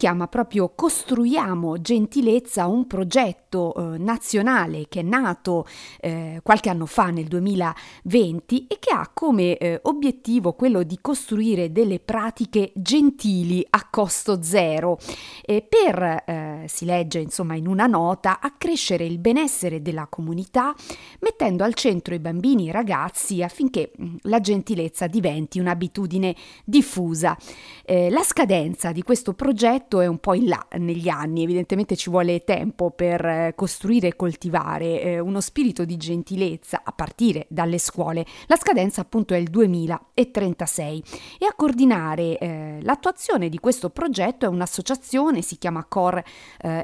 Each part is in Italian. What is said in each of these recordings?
chiama proprio Costruiamo Gentilezza, un progetto eh, nazionale che è nato eh, qualche anno fa, nel 2020, e che ha come eh, obiettivo quello di costruire delle pratiche gentili a costo zero. Per, si legge insomma in una nota, accrescere il benessere della comunità mettendo al centro i bambini e i ragazzi affinché mm, la gentilezza diventi un'abitudine diffusa. Eh, la scadenza di questo progetto è un po' in là negli anni, evidentemente ci vuole tempo per eh, costruire e coltivare eh, uno spirito di gentilezza a partire dalle scuole. La scadenza appunto è il 2036 e a coordinare eh, l'attuazione di questo progetto è un'associazione, si chiama Cor eh,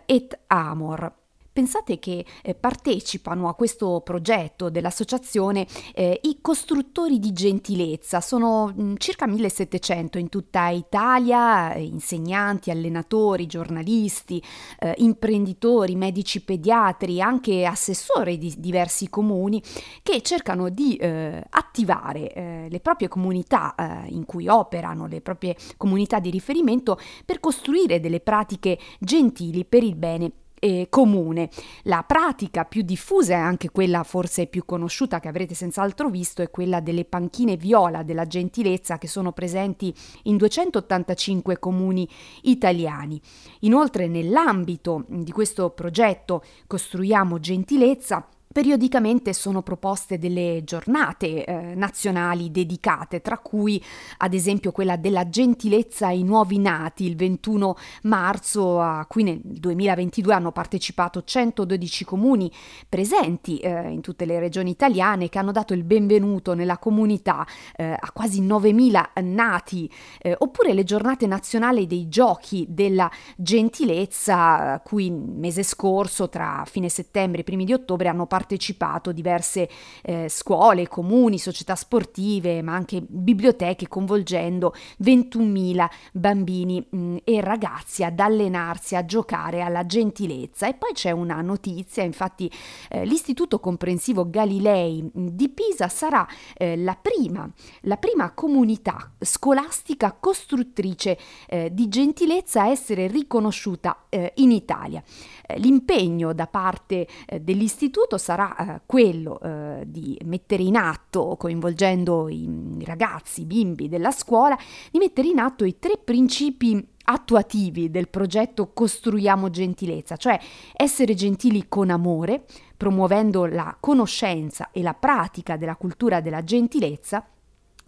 et Amor. Pensate che eh, partecipano a questo progetto dell'associazione eh, i costruttori di gentilezza, sono mh, mm, circa 1700 in tutta Italia, eh, insegnanti, allenatori, giornalisti, eh, imprenditori, medici pediatri, anche assessori di diversi comuni che cercano di eh, attivare le proprie comunità in cui operano, le proprie comunità di riferimento per costruire delle pratiche gentili per il bene eh, comune. La pratica più diffusa e anche quella forse più conosciuta che avrete senz'altro visto è quella delle panchine viola della gentilezza che sono presenti in 285 comuni italiani. Inoltre nell'ambito di questo progetto Costruiamo gentilezza Periodicamente sono proposte delle giornate eh, nazionali dedicate, tra cui ad esempio quella della gentilezza ai nuovi nati, il 21 marzo, a cui nel 2022 hanno partecipato 112 comuni presenti eh, in tutte le regioni italiane che hanno dato il benvenuto nella comunità eh, a quasi 9.000 nati, eh, oppure le giornate nazionali dei giochi della gentilezza, a cui il mese scorso, tra fine settembre e primi di ottobre, hanno partecipato partecipato diverse eh, scuole, comuni, società sportive, ma anche biblioteche, coinvolgendo 21.000 bambini mh, mm, e ragazzi ad allenarsi, a giocare alla gentilezza. E poi c'è una notizia, infatti eh, l'Istituto Comprensivo Galilei mm, di Pisa sarà eh, la, prima, la prima comunità scolastica costruttrice eh, di gentilezza a essere riconosciuta eh, in Italia. Eh, l'impegno da parte dell'istituto sarà sarà eh, quello eh, di mettere in atto, coinvolgendo i ragazzi, i bimbi della scuola, di mettere in atto i tre principi attuativi del progetto Costruiamo gentilezza, cioè essere gentili con amore, promuovendo la conoscenza e la pratica della cultura della gentilezza,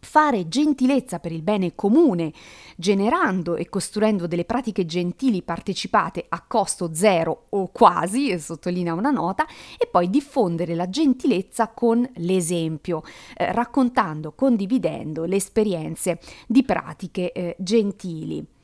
fare gentilezza per il bene comune, generando e costruendo delle pratiche gentili partecipate a costo zero o quasi, sottolinea una nota, e poi diffondere la gentilezza con l'esempio, eh, raccontando, condividendo le esperienze di pratiche eh, gentili.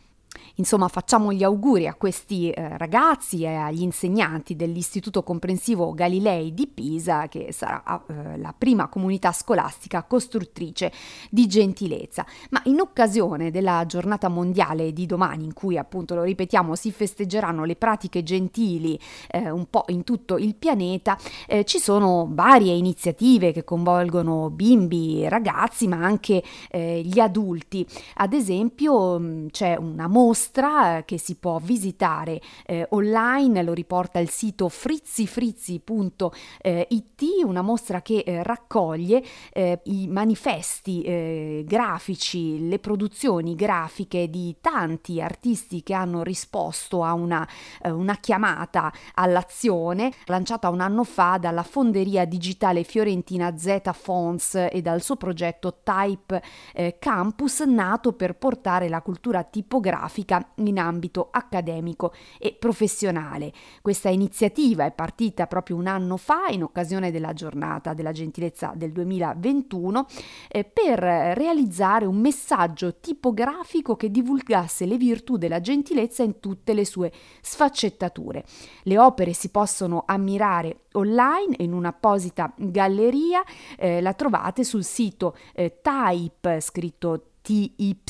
Insomma, facciamo gli auguri a questi eh, ragazzi e agli insegnanti dell'Istituto Comprensivo Galilei di Pisa, che sarà eh, la prima comunità scolastica costruttrice di gentilezza. Ma in occasione della giornata mondiale di domani, in cui appunto lo ripetiamo, si festeggeranno le pratiche gentili eh, un po' in tutto il pianeta, eh, ci sono varie iniziative che coinvolgono bimbi ragazzi, ma anche eh, gli adulti. Ad esempio, mh, c'è una mostra mostra che si può visitare eh, online, lo riporta il sito frizzifrizzi.it, una mostra che eh, raccoglie eh, i manifesti eh, grafici, le produzioni grafiche di tanti artisti che hanno risposto a una, eh, una chiamata all'azione lanciata un anno fa dalla fonderia digitale fiorentina Z Fonts e dal suo progetto Type eh, Campus nato per portare la cultura tipografica ricerca in ambito accademico e professionale. Questa iniziativa è partita proprio un anno fa in occasione della giornata della gentilezza del 2021 eh, per realizzare un messaggio tipografico che divulgasse le virtù della gentilezza in tutte le sue sfaccettature. Le opere si possono ammirare online in un'apposita galleria, eh, la trovate sul sito eh, type scritto TY,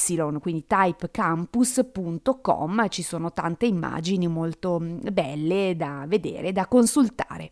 quindi typecampus.com, ci sono tante immagini molto mm, belle da vedere, da consultare.